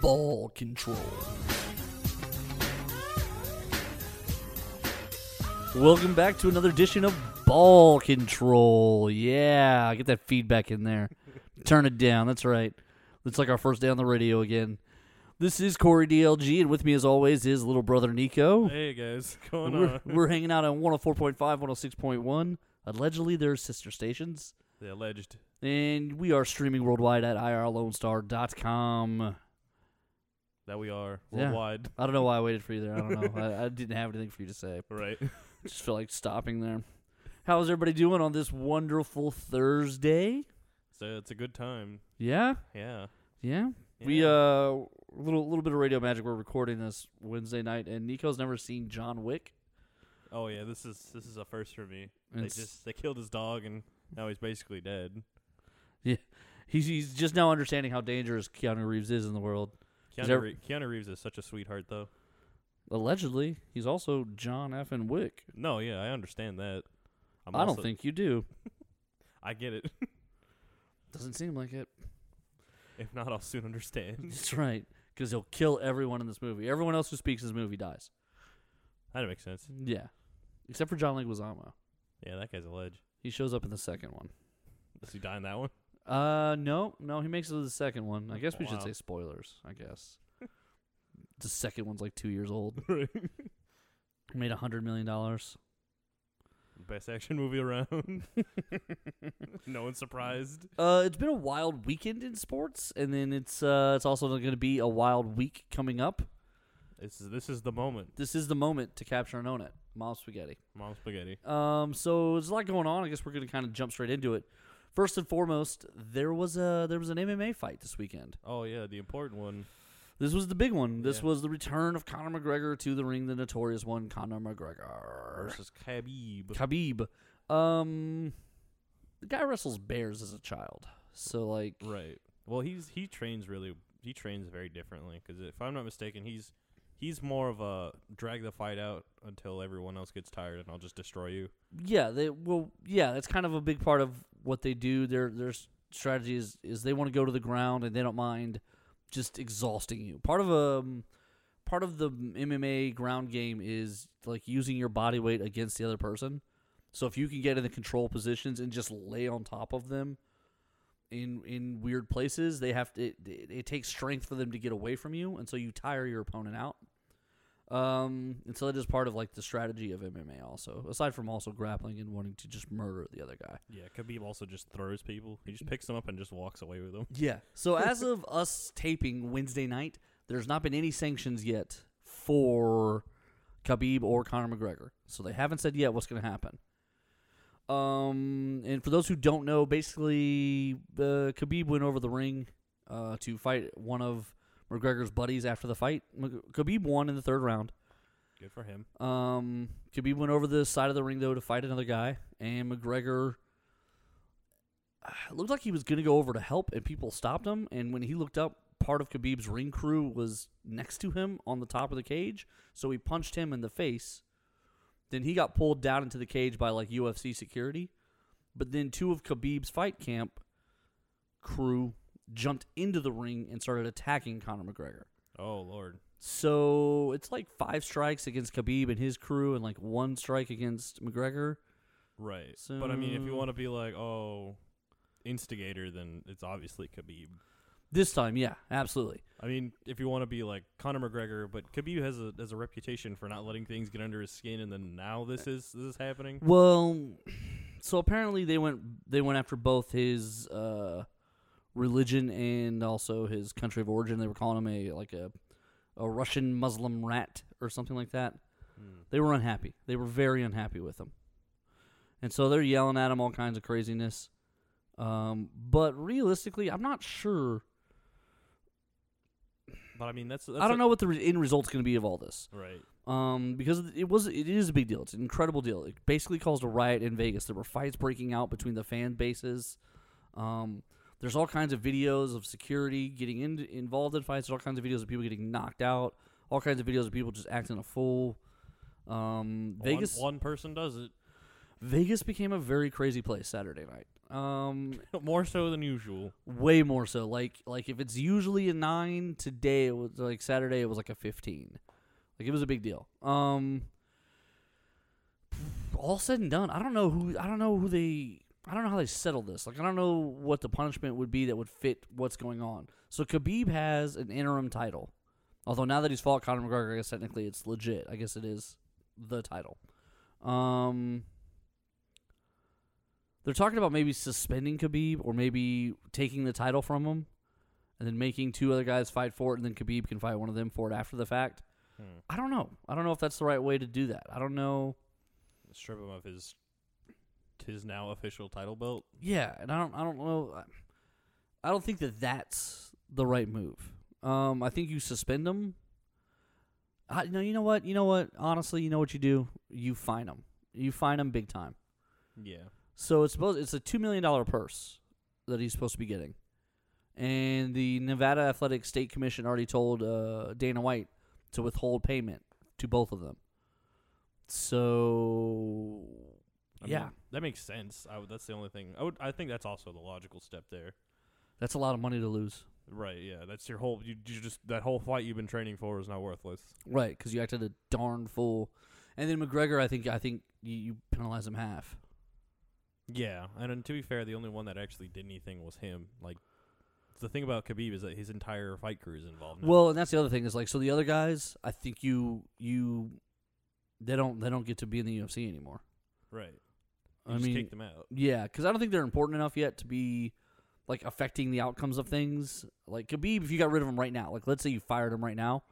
ball control. Welcome back to another edition of Ball Control. Yeah, get that feedback in there. Turn it down. That's right. It's like our first day on the radio again. This is Corey DLG, and with me, as always, is little brother Nico. Hey guys, what's going We're, on? we're hanging out on 104.5, 106.1. Allegedly, they're sister stations. The alleged. And we are streaming worldwide at irlonestar.com. That we are Yeah. worldwide. I don't know why I waited for you there. I don't know. I, I didn't have anything for you to say. Right. Just feel like stopping there. How's everybody doing on this wonderful Thursday? so it's a good time. Yeah, Yeah. yeah. We uh, a little little bit of radio magic. We're recording this Wednesday night, and Nico's never seen John Wick. Oh yeah, this is this is a first for me. And They just they killed his dog and now he's basically dead. Yeah, he's he's just now understanding how dangerous Keanu Reeves is in the world. Keanu, there- Ree- Keanu Reeves is such a sweetheart though. Allegedly, he's also John F. and Wick. No, yeah, I understand that. I'm I don't think you do. I get it. Doesn't seem like it. if not, I'll soon understand. That's right, because he'll kill everyone in this movie. Everyone else who speaks this movie dies. that makes sense. Yeah, except for John Leguizamo. Yeah, that guy's a ledge. He shows up in the second one. Does he die in that one? Uh, no, no, he makes it to the second one. I guess we should Wow. say spoilers. I guess the second one's like two years old. right. Made a hundred million dollars. Best action movie around. no one's surprised. Uh, it's been a wild weekend in sports, and then it's uh, it's also going to be a wild week coming up. This is this is the moment. This is the moment to capture and own it. Mom spaghetti. Mom spaghetti. Um, so there's a lot going on. I guess we're going to kind of jump straight into it. First and foremost, there was a there was an MMA fight this weekend. Oh yeah, the important one. This was the big one. This Yeah. was the return of Conor McGregor to the ring, the notorious one, Conor McGregor. versus Khabib. Khabib. Um, the guy wrestles bears as a child, so like, Right. Well, he's he trains really. He trains very differently because if I'm not mistaken, he's he's more of a drag the fight out until everyone else gets tired, and I'll just destroy you. yeah, they well, yeah, that's kind of a big part of what they do. Their their strategy is is they want to go to the ground and they don't mind just exhausting you. Part of a part of the MMA ground game is like using your body weight against the other person. So if you can get in the control positions and just lay on top of them in in weird places, they have to. It, it, it takes strength for them to get away from you, and so you tire your opponent out. Um, and so that is part of like the strategy of MMA. Also, aside from also grappling and wanting to just murder the other guy. Yeah, Khabib also just throws people. He just picks them up and just walks away with them. Yeah. So as of us taping Wednesday night, there's not been any sanctions yet for Khabib or Conor McGregor. So they haven't said yet what's going to happen. Um, and for those who don't know, basically, uh, Khabib went over the ring uh, to fight one of McGregor's buddies after the fight. Khabib won in the third round. Good for him. Um, Khabib went over the side of the ring though to fight another guy, and McGregor looked like he was gonna go over to help, and people stopped him. And when he looked up, part of Khabib's ring crew was next to him on the top of the cage, so he punched him in the face. Then he got pulled down into the cage by like UFC security, but then two of Khabib's fight camp crew jumped into the ring and started attacking Conor McGregor. Oh lord. So it's like five strikes against Khabib and his crew, and like one strike against McGregor. Right. but I mean, if you want to be like, oh, instigator, then it's obviously Khabib. This time, yeah, absolutely. I mean, if you want to be like Conor McGregor, but Khabib has a has a reputation for not letting things get under his skin, and then now this is this is happening. Well, so apparently they went they went after both his uh, religion and also his country of origin. They were calling him a like a a Russian Muslim rat or something like that. Hmm. They were unhappy. They were very unhappy with him, and so they're yelling at him all kinds of craziness. Um, but realistically, I'm not sure. But I mean, that's, that's I don't know what the re- end result's going to be of all this. Right. Um, because it was it is a big deal. It's an incredible deal. It basically caused a riot in Vegas. There were fights breaking out between the fan bases. Um, there's all kinds of videos of security getting in, involved in fights. There's all kinds of videos of people getting knocked out. All kinds of videos of people just acting a fool. Um, Vegas One, one person does it. Vegas became a very crazy place Saturday night. Um, More so than usual. way more so. Like like if it's usually a nine, today it was like Saturday it was like a fifteen. Like it was a big deal. Um, all said and done, I don't know who I don't know who they I don't know how they settled this. Like I don't know what the punishment would be that would fit what's going on. So Khabib has an interim title. Although now that he's fought Conor McGregor, I guess technically it's legit. I guess it is the title. Um, they're talking about maybe suspending Khabib or maybe taking the title from him and then making two other guys fight for it and then Khabib can fight one of them for it after the fact. Hmm. I don't know. I don't know if that's the right way to do that. I don't know. Strip him of his his now official title belt. Yeah, and I don't I don't know I don't think that that's the right move. Um I think you suspend him. I, no, you know what? You know what? Honestly, you know what you do? You fine him. You fine him big time. Yeah. So it's supposed it's a two million dollar purse that he's supposed to be getting, and the Nevada Athletic State Commission already told uh, Dana White to withhold payment to both of them. So I yeah, mean, that makes sense. I would, that's the only thing. I would. I think that's also the logical step there. that's a lot of money to lose, Right. Yeah. That's your whole. You, you just that whole fight you've been training for is not worthless. right? Because you acted a darn fool. And then McGregor, I think I think you, you penalize him half. Yeah, and then to be fair, the only one that actually did anything was him. Like the thing about Khabib is that his entire fight crew is involved. Now. Well, and that's the other thing is like so the other guys, I think you you they don't they don't get to be in the UFC anymore. right. I just mean, them out. Yeah, because I don't think they're important enough yet to be like affecting the outcomes of things. Like Khabib, if you got rid of him right now, like let's say you fired him right now,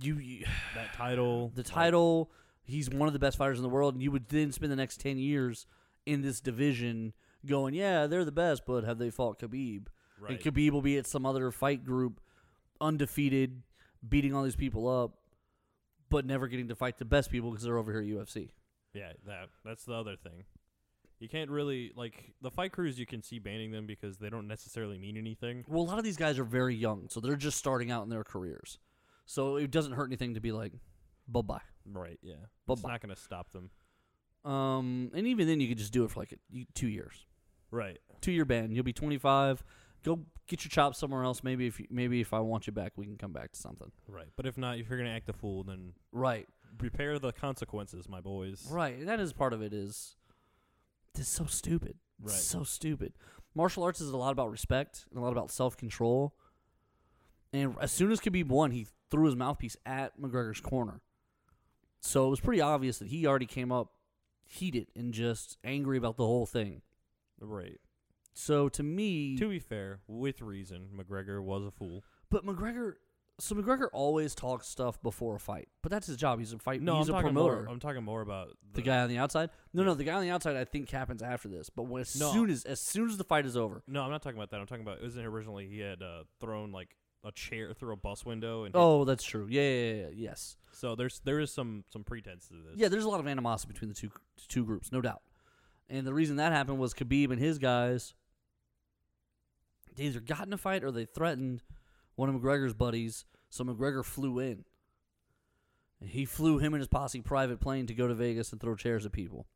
you, you That title, the title, he's one of the best fighters in the world, and you would then spend the next ten years in this division going, yeah, they're the best, but have they fought Khabib? right. And Khabib will be at some other fight group, undefeated, beating all these people up, but never getting to fight the best people because they're over here at UFC. Yeah, that that's the other thing. You can't really like the fight crews. You can see banning them because they don't necessarily mean anything. Well, a lot of these guys are very young, so they're just starting out in their careers. So it doesn't hurt anything to be like, bye bye. Right. Yeah. But it's not going to stop them. Um, and even then, you could just do it for like a, two years, Right. two year ban. You'll be twenty five. Go get your chops somewhere else. Maybe if you, maybe if I want you back, we can come back to something. Right. But if not, if you're going to act a fool, then Right, prepare the consequences, my boys. right. And that is part of it. Is this so stupid? It's Right. so stupid. Martial arts is a lot about respect and a lot about self control. And as soon as Khabib won, he threw his mouthpiece at McGregor's corner. So it was pretty obvious that he already came up heated and just angry about the whole thing. Right. So to me, To be fair, with reason, McGregor was a fool. but McGregor, so McGregor always talks stuff before a fight, but that's his job. He's a fight. No, he's I'm a talking promoter. more. I'm talking more about the guy on the outside. No, no, the guy on the outside. I think happens after this. But when, as No. soon as as soon as the fight is over, No, I'm not talking about that. I'm talking about. Isn't it originally he had uh, thrown like a chair through a bus window and hit- oh, that's true. Yeah, yeah, yeah, yeah, yes. so there's there is some some pretense to this. Yeah, there's a lot of animosity between the two two groups, no doubt. And the reason that happened was Khabib and his guys they either got in a fight or they threatened one of McGregor's buddies, so McGregor flew in. And he flew him and his posse private plane to go to Vegas and throw chairs at people.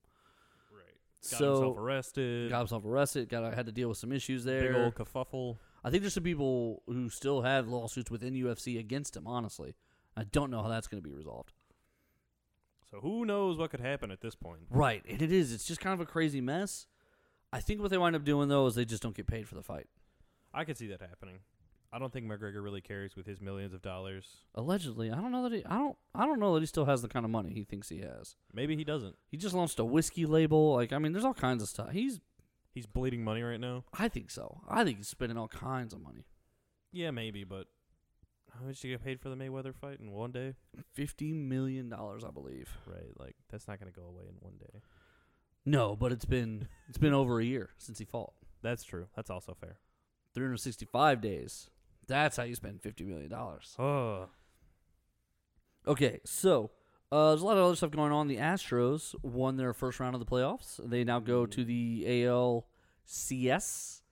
right. Got so himself arrested. got himself arrested, got had to deal with some issues there. big old kerfuffle. I think there's some people who still have lawsuits within UFC against him, honestly. I don't know how that's going to be resolved. So who knows what could happen at this point? Right, and it is. It's just kind of a crazy mess. I think what they wind up doing though is they just don't get paid for the fight. I could see that happening. I don't think McGregor really cares with his millions of dollars. Allegedly, I don't know that he. I don't. I don't know that he still has the kind of money he thinks he has. Maybe he doesn't. He just launched a whiskey label. Like I mean, there's all kinds of stuff. He's. He's bleeding money right now. I think so. I think he's spending all kinds of money. Yeah, maybe, but how much did you get paid for the Mayweather fight in one day? Fifty million dollars, I believe. Right, like that's not going to go away in one day. No, but it's been it's been over a year since he fought. That's true. That's also fair. 365 days. That's how you spend fifty million dollars. Oh, Okay, so uh, there's a lot of other stuff going on. The Astros won their first round of the playoffs. They now go to the ALCS,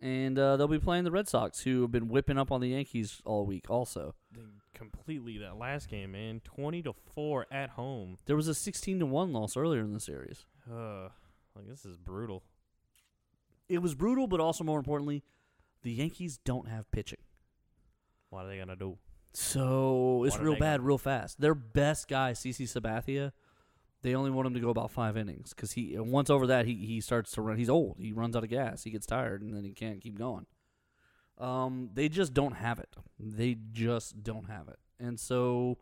and uh, they'll be playing the Red Sox, who have been whipping up on the Yankees all week. Also, they completely that last game, man. Twenty to four at home. there was a 16 to one loss earlier in the series. Uh, like this is brutal. it was brutal, but also more importantly, the Yankees don't have pitching. What are they gonna do? So it's real bad, real fast. Their best guy, CC Sabathia, they only want him to go about five innings because he once over that he he starts to run. He's old. He runs out of gas. He gets tired, and then he can't keep going. Um, they just don't have it. They just don't have it, and so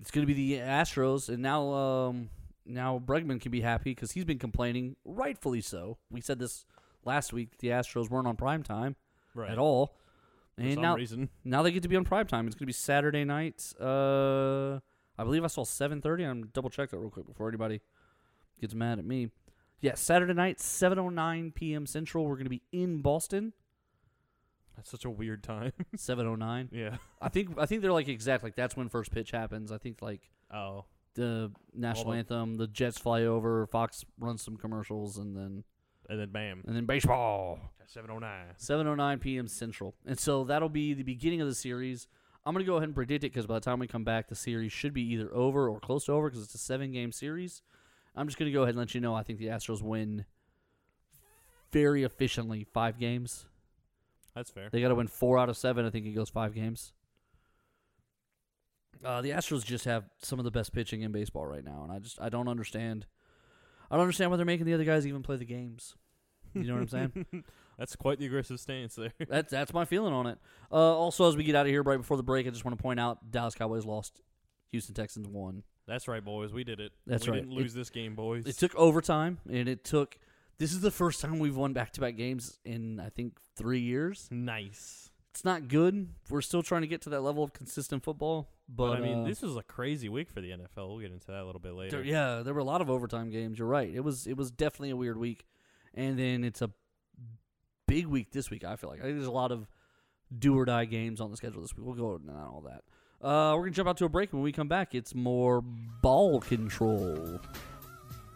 it's going to be the Astros. And now, um, now Bregman can be happy because he's been complaining, rightfully so. We said this last week. The Astros weren't on prime time Right. at all, For and some now reason. now they get to be on prime time. It's gonna be Saturday night. Uh, I believe I saw seven thirty. I'm double check that real quick before anybody gets mad at me. Yeah, Saturday night, seven oh nine p.m. Central. We're gonna be in Boston. That's such a weird time. Seven oh nine. yeah. I think I think they're like exact like that's when first pitch happens. I think like Oh. the national the- anthem, the Jets fly over, Fox runs some commercials, and then And then bam. and then baseball. Seven oh nine. 7:09 p.m. Central, and so that'll be the beginning of the series. I'm gonna go ahead and predict it because by the time we come back, the series should be either over or close to over because it's a seven-game series. I'm just gonna go ahead and let you know I think the Astros win very efficiently, five games. That's fair. They got to win four out of seven. I think it goes five games. Uh, the Astros just have some of the best pitching in baseball right now, and I just I don't understand. I don't understand why they're making the other guys even play the games. You know what I'm saying? That's quite the aggressive stance there. That's that's my feeling on it. Uh, also, as we get out of here right before the break, I just want to point out Dallas Cowboys lost, Houston Texans won. That's right, boys. We did it. That's we right. didn't lose this game, boys. It took overtime, and it took. This is the first time we've won back-to-back games in I think three years. nice. It's not good. We're still trying to get to that level of consistent football, but, But, I mean, uh, this is a crazy week for the NFL. We'll get into that a little bit later. there- yeah, there were a lot of overtime games. You're right. It was it was definitely a weird week, and then it's a big week this week. I feel like I think there's a lot of do or die games on the schedule this week. We'll go into all that. Uh, we're gonna jump out to a break. When we come back, it's more ball control.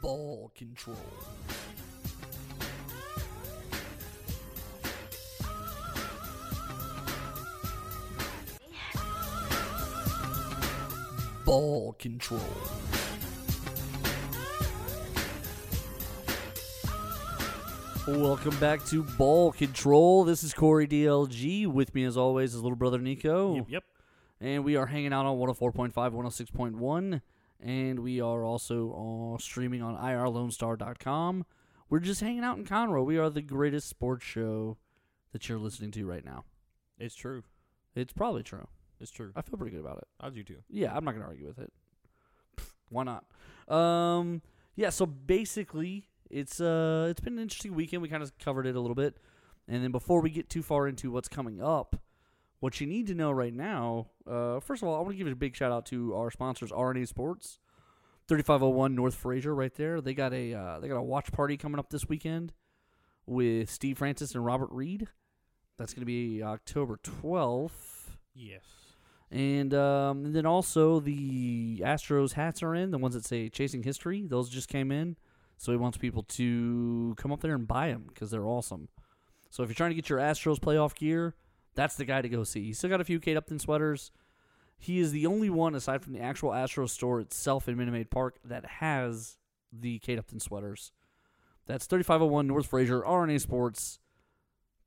Ball control. Ball control. Welcome back to Ball Control. This is Corey DLG. With me, as always, is little brother Nico. Yep, yep. And we are hanging out on 104.5, 106.1. And we are also uh, streaming on irlonestar.com. We're just hanging out in Conroe. We are the greatest sports show that you're listening to right now. It's true. It's probably true. It's true. I feel pretty good about it. You do? Yeah, I'm not going to argue with it. Why not? Um, yeah, so basically, it's uh, it's been an interesting weekend. We kind of covered it a little bit, and then before we get too far into what's coming up, what you need to know right now, uh, first of all, I want to give a big shout out to our sponsors, RNA Sports, 3501 North Fraser, right there. They got a uh, they got a watch party coming up this weekend with Steve Francis and Robert Reid. That's going to be October 12th. Yes. And, um, and then also the Astros hats are in, the ones that say Chasing History. Those just came in. So he wants people to come up there and buy them because they're awesome. So if you're trying to get your Astros playoff gear, that's the guy to go see. He's still got a few Kate Upton sweaters. He is the only one, aside from the actual Astros store itself in Minute Maid Park, that has the Kate Upton sweaters. That's 3501 North Fraser, RNA Sports.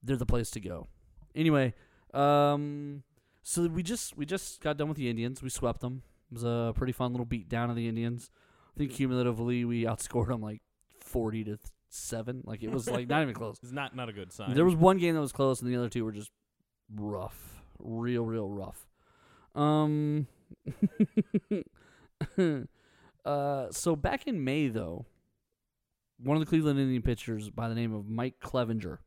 They're the place to go. Anyway, um, so we just we just got done with the Indians. We swept them. It was a pretty fun little beat down of the Indians. I think cumulatively we outscored them like forty to seven. Like it was like not even close. It's not not a good sign. There was one game that was close, and the other two were just rough, real, real rough. Um, uh, so back in May, though, one of the Cleveland Indian pitchers by the name of Mike Clevinger.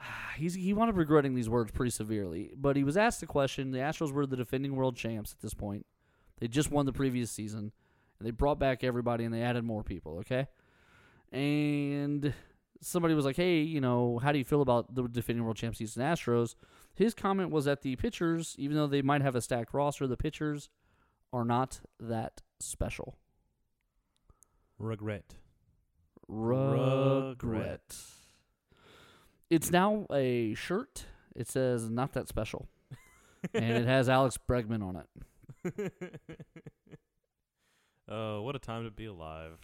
He's he wound up regretting these words pretty severely, but he was asked the question. The Astros were the defending world champs at this point. They just won the previous season, and they brought back everybody, and they added more people. Okay, and somebody was like, "Hey, you know, how do you feel about the defending world champs Houston Astros?" His comment was that the pitchers, even though they might have a stacked roster, the pitchers are not that special. regret. Regret. Regret. It's now a shirt. It says "Not that special," and it has Alex Bregman on it. Oh, what a time to be alive.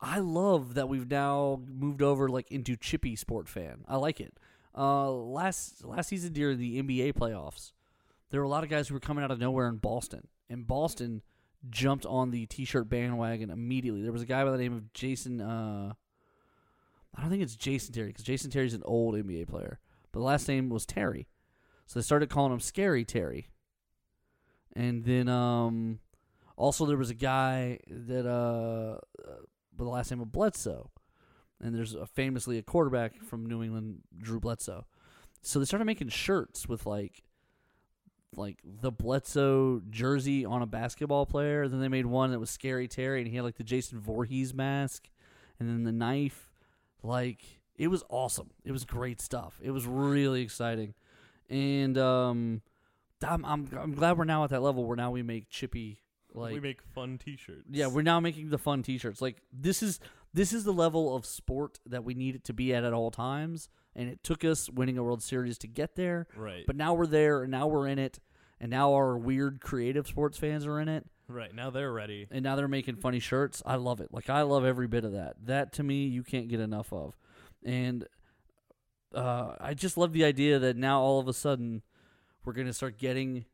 I love that we've now moved over like into chippy sport fan. I like it. Uh, last last season during the NBA playoffs, there were a lot of guys who were coming out of nowhere in Boston, and Boston jumped on the t-shirt bandwagon immediately. There was a guy by the name of Jason. Uh, I don't think it's Jason Terry because Jason Terry's an old NBA player, but the last name was Terry, so they started calling him Scary Terry. And then um, also there was a guy that uh, uh, the last name of Bledsoe, and there's a, famously a quarterback from New England, Drew Bledsoe. So they started making shirts with like like the Bledsoe jersey on a basketball player. Then they made one that was Scary Terry, and he had like the Jason Voorhees mask, and then the knife. Like it was awesome. It was great stuff. It was really exciting, and um, I'm I'm I'm glad we're now at that level where now we make chippy like we make fun T-shirts. yeah, we're now making the fun T-shirts. Like this is this is the level of sport that we need it to be at at all times, and it took us winning a World Series to get there. right. But now we're there, and now we're in it, and now our weird creative sports fans are in it, right now they're ready. and now they're making funny shirts. I love it. Like I love every bit of that. That to me, you can't get enough of, and uh, I just love the idea that now all of a sudden we're gonna start getting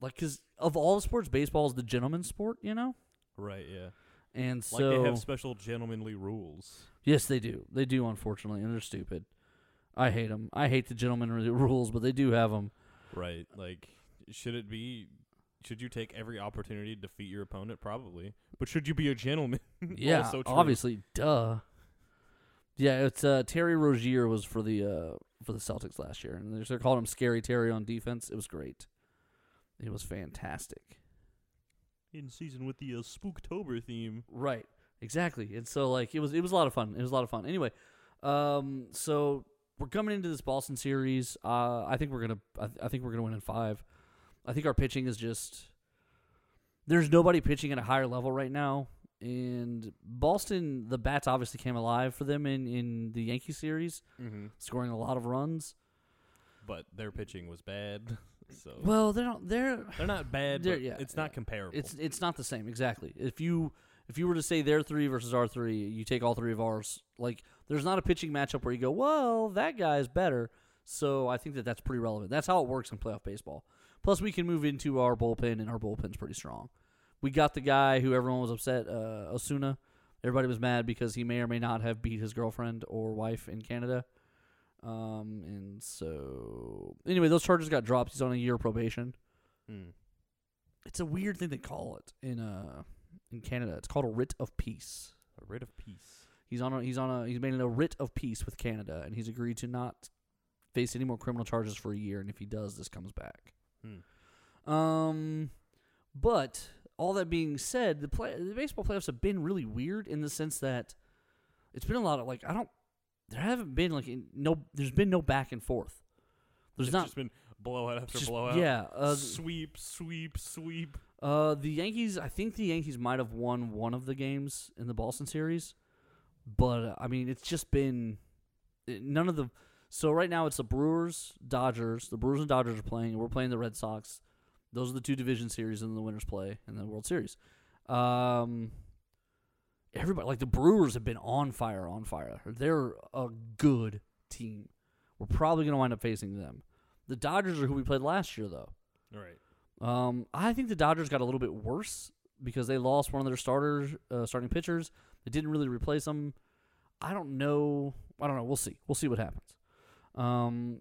like because of all the sports, baseball is the gentleman's sport, you know. Right. Yeah. And so like they have special gentlemanly rules. Yes, they do. They do, unfortunately, and they're stupid. I hate them. I hate the gentlemanly rules, but they do have them. Right. Like, should it be? Should you take every opportunity to defeat your opponent? Probably. But should you be a gentleman? Yeah, Also true. obviously, duh. Yeah, it's uh, Terry Rozier was for the uh, for the Celtics last year, and they're called him Scary Terry on defense. It was great. It was fantastic. In season with the uh, Spooktober theme. Right. Exactly. And so like it was it was a lot of fun. It was a lot of fun. Anyway, um so we're coming into this Boston series. Uh I think we're going to I, I think we're going to win in 5. I think our pitching is just there's nobody pitching at a higher level right now. And Boston, the bats obviously came alive for them in, in the Yankee series, Mm-hmm. scoring a lot of runs. But their pitching was bad. So Well, they don't. They're they're not bad. they're- But yeah, it's not yeah. comparable. It's it's not the same exactly. If you if you were to say their three versus our three, you take all three of ours. Like there's not a pitching matchup where you go, well, that guy's better. So I think that that's pretty relevant. That's how it works in playoff baseball. Plus, we can move into our bullpen, and our bullpen's pretty strong. We got the guy who everyone was upset, uh, Osuna. Everybody was mad because he may or may not have beat his girlfriend or wife in Canada. Um, and so anyway, those charges got dropped. He's on a year probation Mm. it's a weird thing they call it in uh in Canada. It's called a writ of peace. A writ of peace. He's on a he's on a he's made a writ of peace with Canada, and he's agreed to not face any more criminal charges for a year. And if he does, this comes back. Hmm. Um, but all that being said, the play the baseball playoffs have been really weird in the sense that it's been a lot of like I don't there haven't been like in, no there's been no back and forth. There's it's not just been blowout after just- blowout. yeah. Uh, sweep, sweep, sweep. Uh, the Yankees. I think the Yankees might have won one of the games in the Boston series, but uh, I mean, it's just been none of the. So right now it's the Brewers, Dodgers. The Brewers and Dodgers are playing. and We're playing the Red Sox. Those are the two division series, and the winners play in the World Series. Um, everybody like the Brewers have been on fire, on fire. They're a good team. We're probably going to wind up facing them. The Dodgers are who we played last year, though. Right. Um, I think the Dodgers got a little bit worse because they lost one of their starters, uh, starting pitchers. They didn't really replace them. I don't know. I don't know. We'll see. We'll see what happens. Um,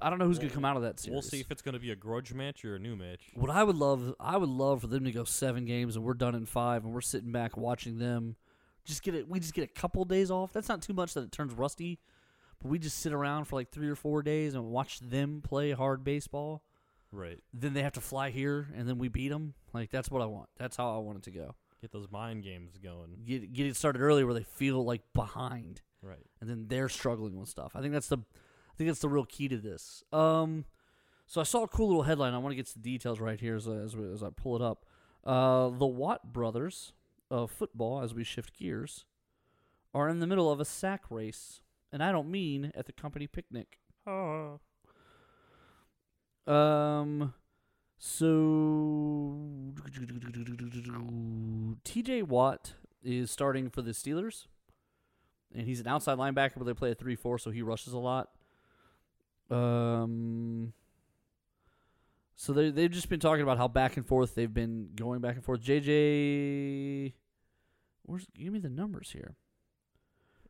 I don't know who's going to come out of that series. We'll see if it's going to be a grudge match or a new match. What I would love, I would love for them to go seven games and we're done in five, and we're sitting back watching them. Just get it. We just get a couple days off. That's not too much that it turns rusty, but we just sit around for like three or four days and watch them play hard baseball. Right. Then they have to fly here, and then we beat them. Like that's what I want. That's how I want it to go. Get those mind games going. Get get it started early where they feel like behind, Right. and then they're struggling with stuff. I think that's the, I think that's the real key to this. Um, so I saw a cool little headline. I want to get the details right here as as, as I pull it up. Uh, the Watt brothers of football, as we shift gears, are in the middle of a sack race, and I don't mean at the company picnic. Ah. Um, so TJ Watt is starting for the Steelers, and he's an outside linebacker, but they play a three-four, so he rushes a lot. Um. So they they've just been talking about how back and forth they've been going back and forth. JJ, where's give me the numbers here.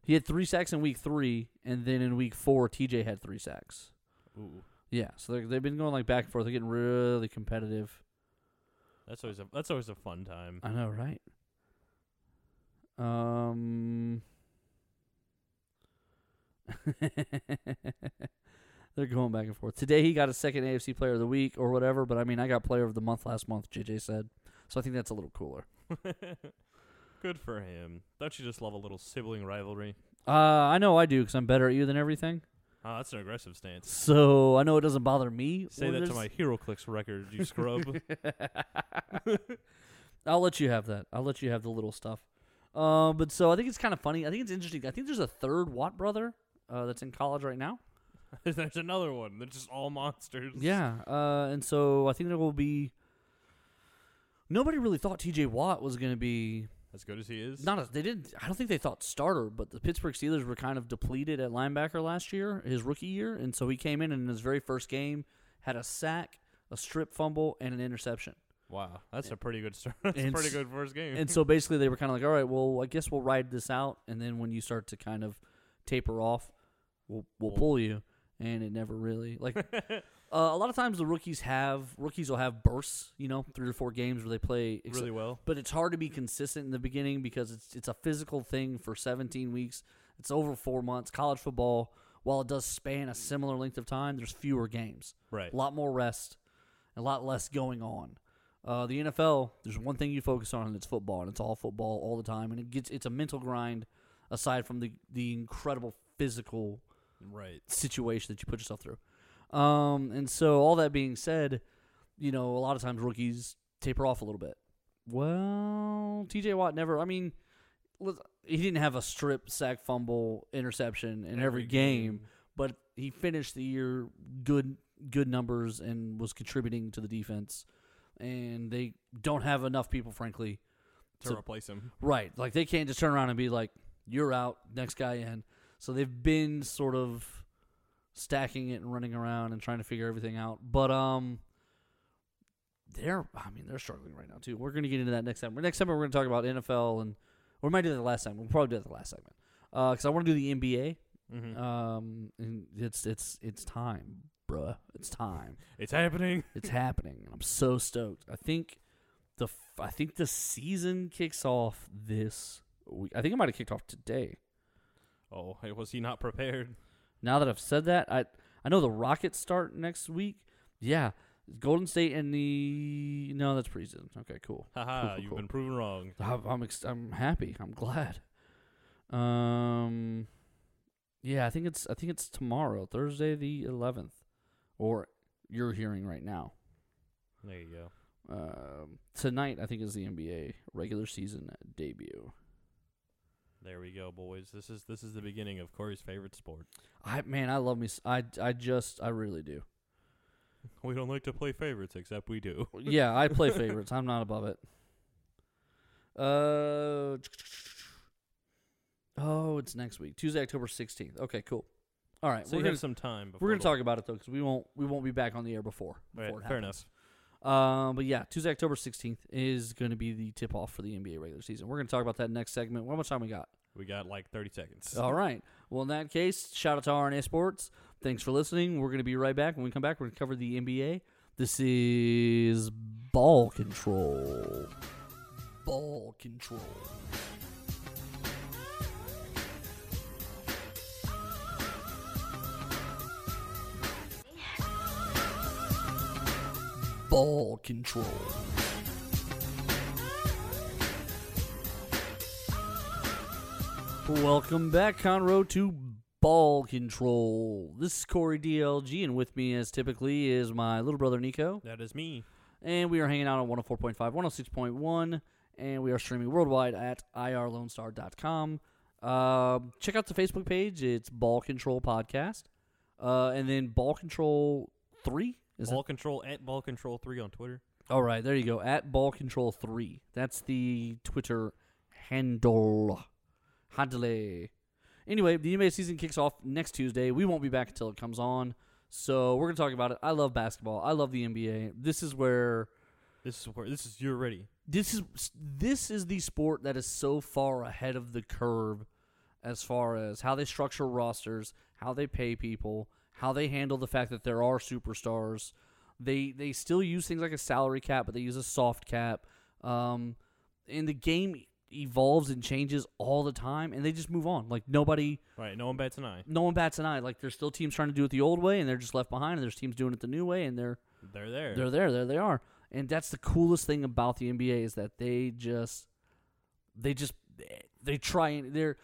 He had three sacks in week three, and then in week four, TJ had three sacks. Ooh, Yeah, so they've been going like back and forth. They're getting really competitive. that's always a that's always a fun time. I know, right? Um, they're going back and forth. Today he got a second AFC Player of the Week or whatever, but I mean, I got Player of the Month last month. JJ said, so I think that's a little cooler. Good for him. Don't you just love a little sibling rivalry? Uh, I know I do because I'm better at you than everything. Oh, that's an aggressive stance. So I know it doesn't bother me. Say that to there's- my HeroClix record, you scrub. I'll let you have that. I'll let you have the little stuff. Uh, but so I think it's kind of funny. I think it's interesting. I think there's a third Watt brother uh, that's in college right now. There's another one. They're just all monsters. Yeah, uh, and so I think there will be. Nobody really thought T.J. Watt was going to be As good as he is. not. A, they didn't. I don't think they thought starter, but the Pittsburgh Steelers were kind of depleted at linebacker last year, his rookie year, and so he came in and in his very first game had a sack, a strip fumble, and an interception. Wow, that's a pretty good start. That's a pretty good first game. and so basically they were kind of like, all right, well, I guess we'll ride this out, and then when you start to kind of taper off, we'll we'll pull you, and it never really like. uh, a lot of times the rookies have rookies will have bursts, you know, three or four games where they play ex- really well. but it's hard to be consistent in the beginning because it's it's a physical thing for 17 weeks. It's over four months. College football, while it does span a similar length of time, there's fewer games, Right. a lot more rest, a lot less going on. Uh, the NFL, there's one thing you focus on, and it's football, and it's all football all the time, and it gets it's a mental grind. Aside from the the incredible physical Right. situation that you put yourself through. Um, and so all that being said, you know, a lot of times rookies taper off a little bit. Well, TJ Watt never. I mean, he didn't have a strip, sack, fumble, interception in every, game, but he finished the year good, good numbers and was contributing to the defense. And they don't have enough people, frankly, to So- replace him. Right. Like they can't just turn around and be like, "You're out, next guy in." So they've been sort of stacking it and running around and trying to figure everything out. But um they're I mean, they're struggling right now too. We're going to get into that next time. Next time we're going to talk about NFL and we might do that the last segment. We'll probably do that the last segment. Uh cuz I want to do the NBA. Mm-hmm. Um and it's it's it's time, bruh. It's time. it's happening. It's happening. I'm so stoked. I think the I think the season kicks off this week. I think it might have kicked off today. Oh, hey, was he not prepared? Now that I've said that, I I know the Rockets start next week. Yeah, Golden State and the no, that's preseason. Okay, cool. Haha, cool, you've cool. been proven wrong. I'm I'm, ex- I'm happy. I'm glad. Um, yeah, I think it's I think it's tomorrow, Thursday the 11th, or you're hearing right now. There you go. Um, tonight, I think is the NBA regular season debut. There we go, boys. This is this is the beginning of Corey's favorite sport. I man, I love me. s- I I just I really do. We don't like to play favorites, except we do. Yeah, I play favorites. I'm not above it. Uh oh, it's next week, Tuesday, October 16th. Okay, cool. All right, So we're you gonna have some time. Before we're gonna the- talk about it though because we won't we won't be back on the air before. Right, before it fair happens. enough. Um, but yeah, Tuesday, October 16th is going to be the tip off for the NBA regular season. We're going to talk about that next segment. How much time we got? We got like 30 seconds. All right. Well, in that case, shout out to RNA Sports. Thanks for listening. We're going to be right back. When we come back, we're going to cover the NBA. This is Ball Control. Ball Control. Ball Control. Welcome back, Conroe, to Ball Control. This is Corey DLG, and with me, as typically, is my little brother Nico. That is me. And we are hanging out on 104.5, 106.1, and we are streaming worldwide at irlonestar.com. Uh, check out the Facebook page. It's Ball Control Podcast. Uh, and then Ball Control 3? Is ball control at ball control three on Twitter. All right, there you go. At Ball Control 3. That's the Twitter handle. Handle. Anyway, the NBA season kicks off next Tuesday. We won't be back until it comes on. So we're gonna talk about it. I love basketball. I love the NBA. This is where This is where this is you're ready. this is this is the sport that is so far ahead of the curve as far as how they structure rosters, how they pay people, how they handle the fact that there are superstars. They they still use things like a salary cap, but they use a soft cap. Um, and the game evolves and changes all the time, and they just move on. Like nobody, Right, no one bats an eye. no one bats an eye. Like there's still teams trying to do it the old way, and they're just left behind. And there's teams doing it the new way, and they're They're there. they're there. There they are. And that's the coolest thing about the NBA is that they just they just they try and they're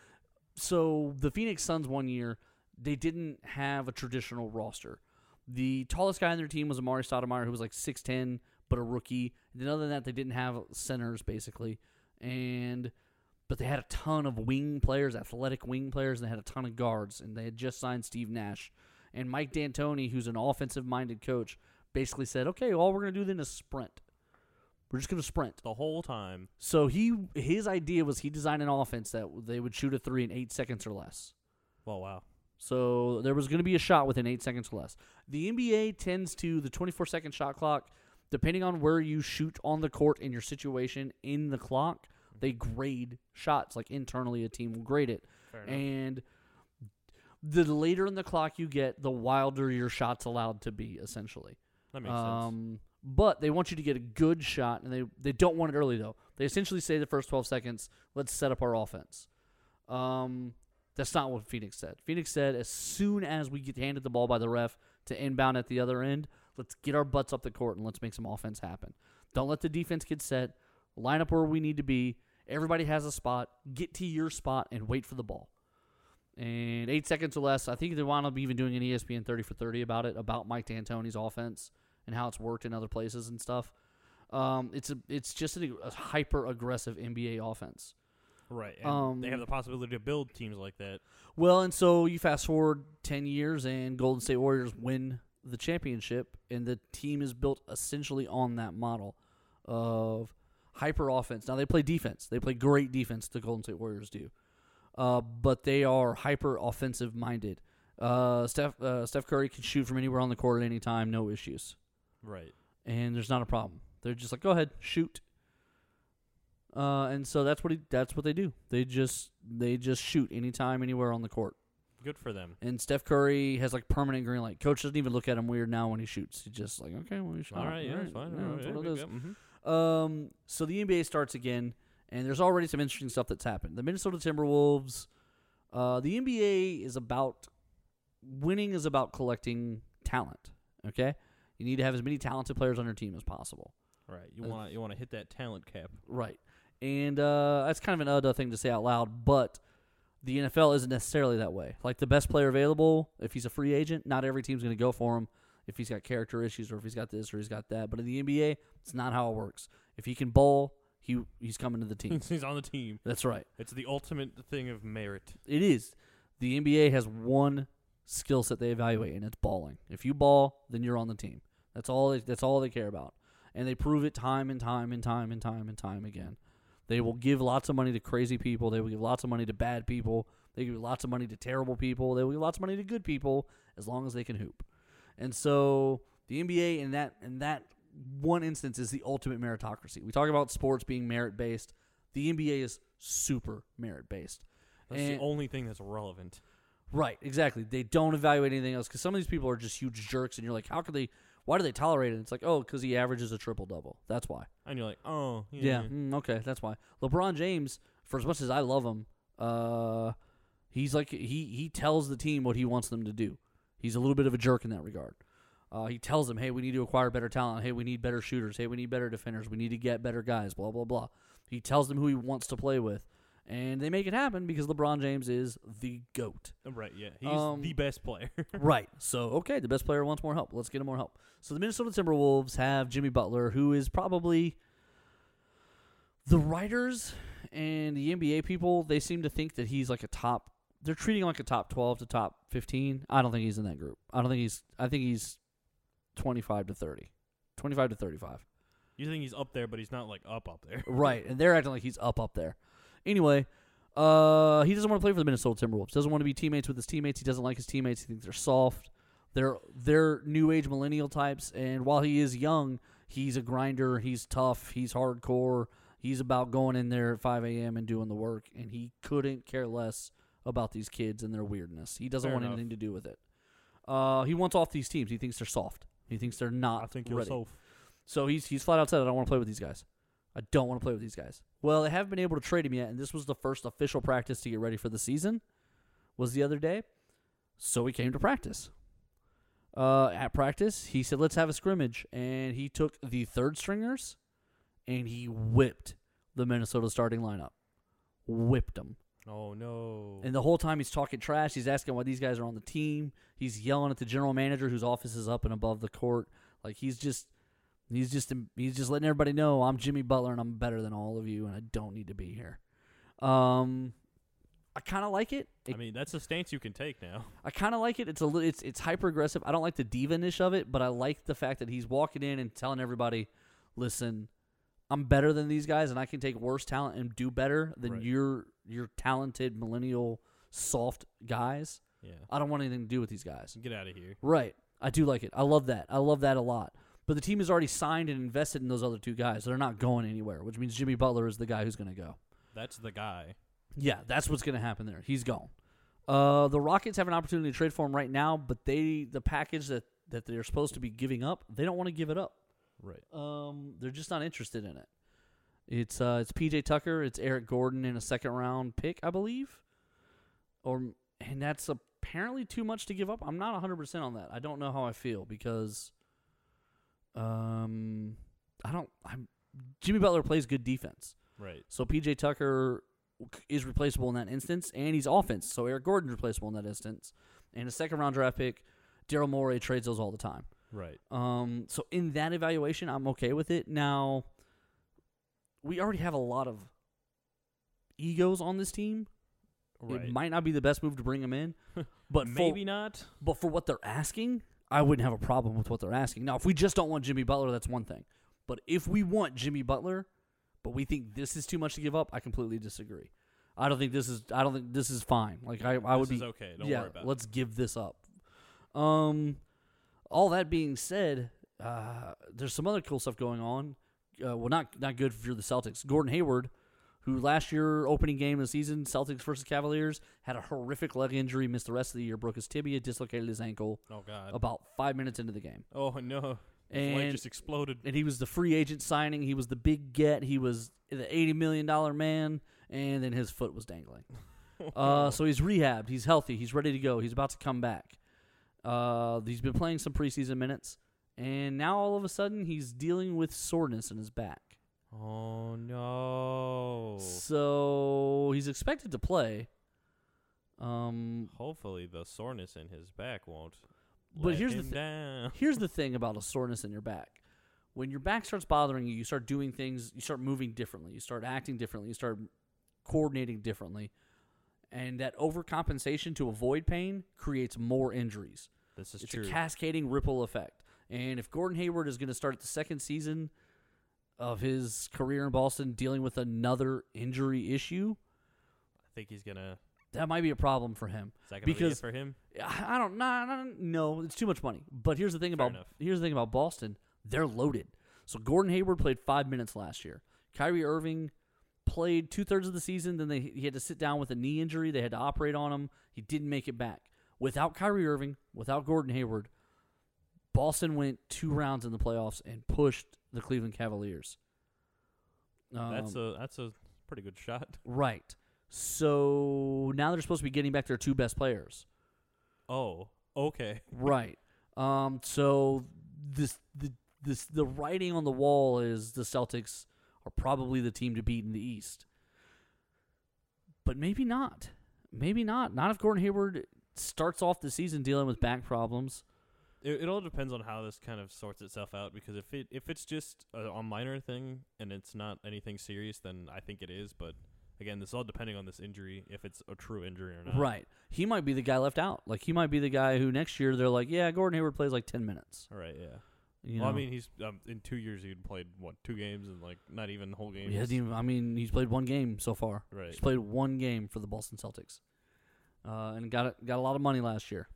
so the Phoenix Suns one year they didn't have a traditional roster. The tallest guy on their team was Amar'e Stoudemire, who was like six ten, but a rookie. And then other than that, they didn't have centers basically, and but they had a ton of wing players, athletic wing players, and they had a ton of guards, and they had just signed Steve Nash and Mike D'Antoni, who's an offensive-minded coach, basically said, "Okay, all we're gonna do then is sprint. We're just gonna sprint." the whole time. So he his idea was he designed an offense that they would shoot a three in eight seconds or less. Well, wow. So there was going to be a shot within eight seconds or less. The NBA tends to the 24 second shot clock, depending on where you shoot on the court and your situation in the clock, they grade shots. Like internally, a team will grade it, and the later in the clock you get, the wilder your shots allowed to be. Essentially, that makes sense. um, but they want you to get a good shot, and they they don't want it early though. They essentially say the first 12 seconds, let's set up our offense. Um, that's not what Phoenix said. Phoenix said as soon as we get handed the ball by the ref to inbound at the other end, let's get our butts up the court and let's make some offense happen. Don't let the defense get set. Line up where we need to be. Everybody has a spot. Get to your spot and wait for the ball. And eight seconds or less, I think they wound up even doing an ESPN 30 for 30 about it, about Mike D'Antoni's offense and how it's worked in other places and stuff. Um, it's a, it's just a, a hyper aggressive NBA offense. Right. And they um, have the possibility to build teams like that. Well, and so you fast forward 10 years and Golden State Warriors win the championship, and the team is built essentially on that model of hyper offense. Now, they play defense, they play great defense, the Golden State Warriors do, uh, but they are hyper offensive minded. Uh, Steph, uh, Steph Curry can shoot from anywhere on the court at any time, no issues. Right. and there's not a problem. They're just like, go ahead, shoot. Uh, and so that's what he, that's what they do. They just they just shoot anytime, anywhere on the court. Good for them. And Steph Curry has like permanent green light. Coach doesn't even look at him weird now when he shoots. He's just like, okay, well, you shot. All right. Yeah, it's fine. yeah, that's right, what it is. yeah, mhm. Um, so the NBA starts again, and there's already some interesting stuff that's happened. The Minnesota Timberwolves, uh, the NBA is about winning is about collecting talent. Okay, you need to have as many talented players on your team as possible. Right. You want you want to hit that talent cap. Right, and uh, that's kind of an odd thing to say out loud, but the NFL isn't necessarily that way. Like the best player available, if he's a free agent, not every team's going to go for him. If he's got character issues, or if he's got this, or he's got that. But in the NBA, it's not how it works. If he can bowl, he he's coming to the team. He's on the team. That's right. It's the ultimate thing of merit. It is. The NBA has one skill set they evaluate, and it's balling. If you ball, then you're on the team. That's all. They, that's all they care about, and they prove it time and time and time and time and time again. They will give lots of money to crazy people. They will give lots of money to bad people. They give lots of money to terrible people. They will give lots of money to good people as long as they can hoop. And so the NBA in that in that one instance is the ultimate meritocracy. We talk about sports being merit based. The NBA is super merit based. That's And- the only thing that's relevant. Right, exactly. They don't evaluate anything else because some of these people are just huge jerks, and you're like, how could they? Why do they tolerate it? It's like, oh, because he averages a triple double. That's why. And you're like, oh, Yeah, yeah. mm, okay, that's why. LeBron James, for as much as I love him, uh, he's like he he tells the team what he wants them to do. He's a little bit of a jerk in that regard. Uh, he tells them, hey, we need to acquire better talent. Hey, we need better shooters. Hey, we need better defenders. We need to get better guys. Blah blah blah. He tells them who he wants to play with, and they make it happen because LeBron James is the goat. Right, yeah. He's Um, the best player. right. So, okay, the best player wants more help. Let's get him more help. So, the Minnesota Timberwolves have Jimmy Butler, who is probably the writers and the NBA people. They seem to think that he's like a top. They're treating him like a top twelve to top fifteen. I don't think he's in that group. I don't think he's. I think he's twenty-five to thirty. 25 to 35. you think he's up there, but he's not like up up there. Right. And they're acting like he's up up there. Anyway, uh, he doesn't want to play for the Minnesota Timberwolves. Doesn't want to be teammates with his teammates. He doesn't like his teammates. He thinks they're soft. They're they're new age millennial types. And while he is young, he's a grinder. He's tough. He's hardcore. He's about going in there at 5 a.m. and doing the work. And he couldn't care less about these kids and their weirdness. He doesn't Fair want enough. anything to do with it. Uh, he wants off these teams. He thinks they're soft. He thinks they're not I think ready. you're so. So he's he's flat out said, I don't want to play with these guys. I don't want to play with these guys. Well, they haven't been able to trade him yet, and this was the first official practice to get ready for the season. Was the other day, so he came to practice. Uh, at practice, he said, "Let's have a scrimmage," and he took the third stringers, and he whipped the Minnesota starting lineup. Whipped them. Oh no. And the whole time he's talking trash. He's asking why these guys are on the team. He's yelling at the general manager whose office is up and above the court. Like he's just he's just he's just letting everybody know I'm Jimmy Butler and I'm better than all of you and I don't need to be here. Um I kind of like it. It- I mean, that's a stance you can take now. I kind of like it. It's a li- it's it's hyper aggressive. I don't like the diva-nish of it, but I like the fact that he's walking in and telling everybody, "Listen, I'm better than these guys, and I can take worse talent and do better than Right. your your talented millennial soft guys. Yeah. I don't want anything to do with these guys." Get out of here. Right. I do like it. I love that. I love that a lot. But the team has already signed and invested in those other two guys. They're not going anywhere, which means Jimmy Butler is the guy who's going to go. That's the guy. Yeah, that's what's going to happen there. He's gone. Uh, the Rockets have an opportunity to trade for him right now, but they the package that that they're supposed to be giving up, they don't want to give it up. Right. Um, they're just not interested in it. It's uh, it's PJ Tucker, it's Eric Gordon in a second round pick, I believe, or and that's apparently too much to give up. I'm not 100 percent on that. I don't know how I feel because, um, I don't. I'm Jimmy Butler plays good defense. Right. So PJ Tucker is replaceable in that instance, and he's offense. So Eric Gordon's replaceable in that instance. And a second round draft pick, Daryl Morey trades those all the time. Right. Um, so in that evaluation, I'm okay with it. Now, we already have a lot of egos on this team. Right. It might not be the best move to bring them in, but Maybe for, not. but for what they're asking, I wouldn't have a problem with what they're asking. Now, if we just don't want Jimmy Butler, that's one thing. But if we want Jimmy Butler, but we think this is too much to give up, I completely disagree. I don't think this is. I don't think this is fine. Like I, I would this be is okay. Don't yeah, worry about let's give this up. Um, all that being said, uh, there's some other cool stuff going on. Uh, well, not not good for the Celtics. Gordon Hayward, who last year opening game of the season, Celtics versus Cavaliers, had a horrific leg injury, missed the rest of the year, broke his tibia, dislocated his ankle. Oh God. about five minutes into the game. Oh no. His leg And just exploded. and he was the free agent signing. He was the big get. He was the eighty million dollar man, and then his foot was dangling. Uh, so he's rehabbed. He's healthy. He's ready to go. He's about to come back. Uh, he's been playing some preseason minutes, and now all of a sudden he's dealing with soreness in his back. Oh no. So he's expected to play. Um, Hopefully the soreness in his back won't. But here's the down. here's the thing about a soreness in your back. When your back starts bothering you, you start doing things, you start moving differently, you start acting differently, you start coordinating differently. And that overcompensation to avoid pain creates more injuries. This is it's true. a cascading ripple effect. And if Gordon Hayward is going to start the second season of his career in Boston dealing with another injury issue, I think he's gonna. that might be a problem for him. Is that gonna be Because- it for him? I don't nah, nah, no, it's too much money. But here's the thing Fair about enough. here's the thing about Boston. They're loaded. So Gordon Hayward played five minutes last year. Kyrie Irving played two thirds of the season. Then they he had to sit down with a knee injury. They had to operate on him. He didn't make it back. Without Kyrie Irving, without Gordon Hayward, Boston went two rounds in the playoffs and pushed the Cleveland Cavaliers. Um, that's a that's a pretty good shot. right. So now they're supposed to be getting back their two best players. Oh, okay. Right. Um. So this the this the writing on the wall is the Celtics are probably the team to beat in the East. But maybe not. Maybe not. Not if Gordon Hayward starts off the season dealing with back problems. It, it all depends on how this kind of sorts itself out. Because if it if it's just a, a minor thing and it's not anything serious, then I think it is. But again, this is all depending on this injury. If it's a true injury or not. Right. He might be the guy left out. Like he might be the guy who next year they're like, yeah, Gordon Hayward plays like ten minutes. All right. Yeah. You well, know? I mean, he's um, in two years he'd played what two games and like not even whole games. he hasn't even, I mean, he's played one game so far. right. He's played one game for the Boston Celtics, uh, and got got a lot of money last year.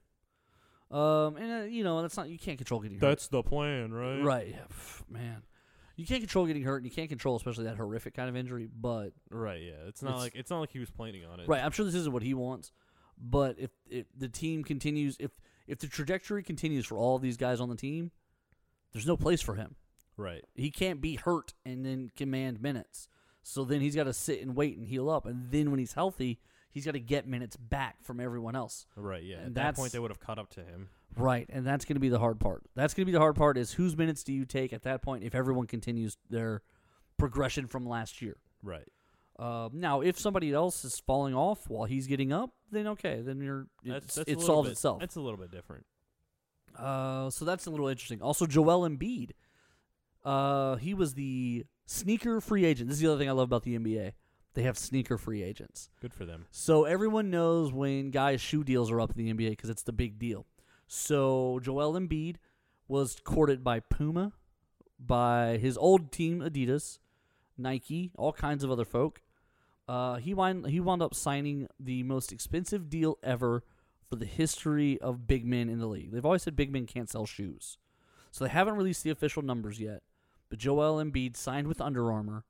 Um, and uh, you know that's not you can't control getting hurt. That's the plan, right? right, yeah, pff, man. You can't control getting hurt, and you can't control especially that horrific kind of injury. But Right. Yeah. It's not It's- like it's not like he was planning on it. right, I'm sure this isn't what he wants. But if if the team continues, if if the trajectory continues for all these guys on the team, there's no place for him. Right. He can't be hurt and then command minutes. So then he's got to sit and wait and heal up, and then when he's healthy, he's got to get minutes back from everyone else. Right. Yeah. And At that that's- point, they would have caught up to him. Right, and that's going to be the hard part. That's going to be the hard part is whose minutes do you take at that point if everyone continues their progression from last year. Right. Uh, now, if somebody else is falling off while he's getting up, then okay, then you're That's, it's, that's a it little solves bit- itself. That's a little bit different. Uh, so that's a little interesting. Also, Joel Embiid. Uh, he was the sneaker free agent. This is the other thing I love about the NBA. They have sneaker free agents. Good for them. So everyone knows when guys' shoe deals are up in the NBA because it's the big deal. So Joel Embiid was courted by Puma, by his old team Adidas, Nike, all kinds of other folk. Uh, he wind he wound up signing the most expensive deal ever for the history of big men in the league. They've always said big men can't sell shoes, so they haven't released the official numbers yet. But Joel Embiid signed with Under Armour,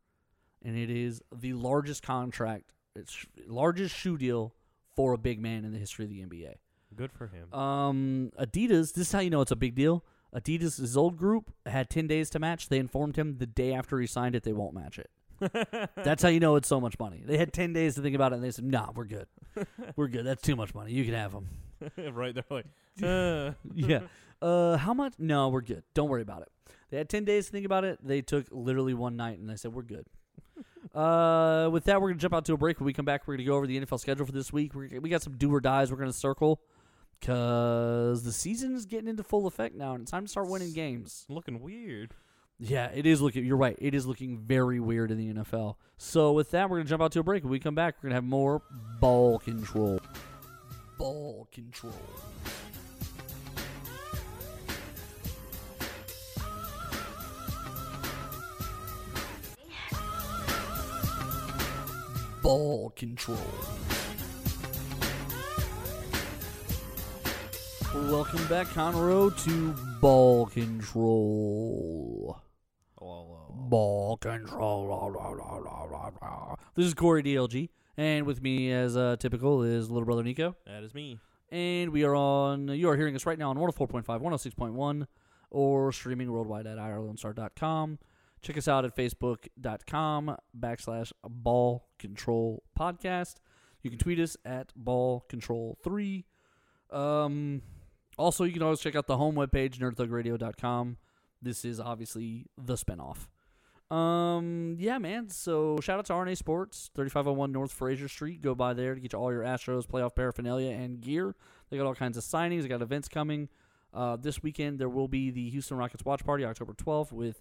and it is the largest contract, it's largest shoe deal for a big man in the history of the NBA. Good for him. Um, Adidas. This is how you know it's a big deal. Adidas, his old group, had ten days to match. They informed him the day after he signed it they won't match it. That's how you know it's so much money. They had ten days to think about it, and they said, "Nah, we're good. We're good. That's too much money. You can have them." right. They're like, uh, yeah. Uh, how much? No, we're good. Don't worry about it. They had ten days to think about it. They took literally one night, and they said, "We're good." Uh, with that, we're gonna jump out to a break. When we come back, we're gonna go over the NFL schedule for this week. We're, we got some do or dies. We're gonna circle because the season is getting into full effect now, and it's time to start winning games. looking weird. Yeah, it is looking. You're right. It is looking very weird in the NFL. So with that, we're gonna jump out to a break. When we come back, we're gonna have more ball control. Ball control. Ball control. Welcome back, Conroe, to Ball Control. Ball control. This is Corey DLG, and with me, as uh, typical, is little brother Nico. That is me. And we are on. You are hearing us right now on 104.5, 106.1, or streaming worldwide at IrelandStar.com. Check us out at Facebook.com backslash Ball Control Podcast. You can tweet us at Ball Control Three. Um, also, you can always check out the home webpage, nerdthugradio.com. This is obviously the spinoff. Um, yeah, man. So shout out to RNA Sports, 3501 North Frazier Street. Go by there to get you all your Astros playoff paraphernalia and gear. They got all kinds of signings. They got events coming. Uh, this weekend there will be the Houston Rockets watch party, October 12th, with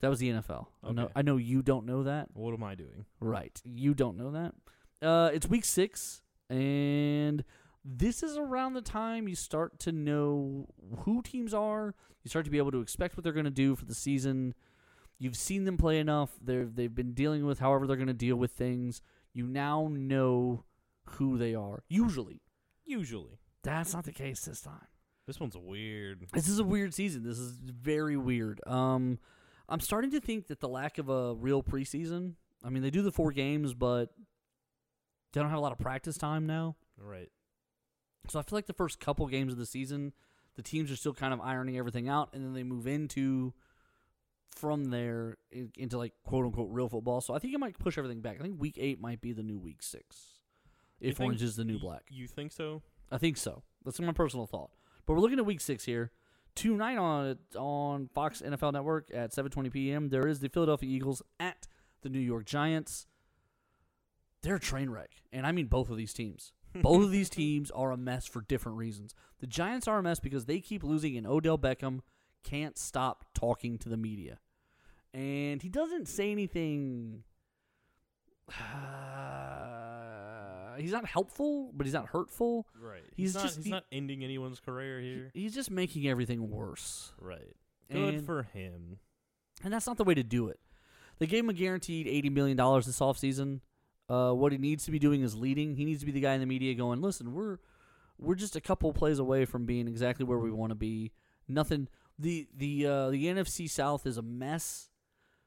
That was the NFL. I know. Okay. I know you don't know that. What am I doing? Right. You don't know that. Uh, it's week six, and this is around the time you start to know who teams are. You start to be able to expect what they're going to do for the season. You've seen them play enough. They're they've been dealing with however they're going to deal with things. You now know who they are. Usually, Usually. that's not the case this time. This one's weird. This is a weird season. This is very weird. Um, I'm starting to think that the lack of a real preseason. I mean, they do the four games, but they don't have a lot of practice time now. Right. So I feel like the first couple games of the season, the teams are still kind of ironing everything out, and then they move into from there into like quote unquote real football. So I think it might push everything back. I think week eight might be the new week six, You if orange is the new black. You think so? I think so. That's my personal thought. But we're looking at week six here. Tonight on on Fox NFL Network at 7:20 p.m. There is the Philadelphia Eagles at the the New York Giants. They're a train wreck, and I mean both of these teams. Both of these teams are a mess for different reasons. The Giants are a mess because they keep losing, and Odell Beckham can't stop talking to the media, and he doesn't say anything. he's not helpful, but he's not hurtful. Right. He's He's, not. just- he's he- not ending anyone's career He- here. he's just making everything worse. right. Good And- for him. And that's not the way to do it. They gave him a guaranteed $80 million this offseason. Uh, what he needs to be doing is leading. He needs to be the guy in the media going, listen, we're we're just a couple plays away from being exactly where we want to be. Nothing. The the uh, the NFC South is a mess.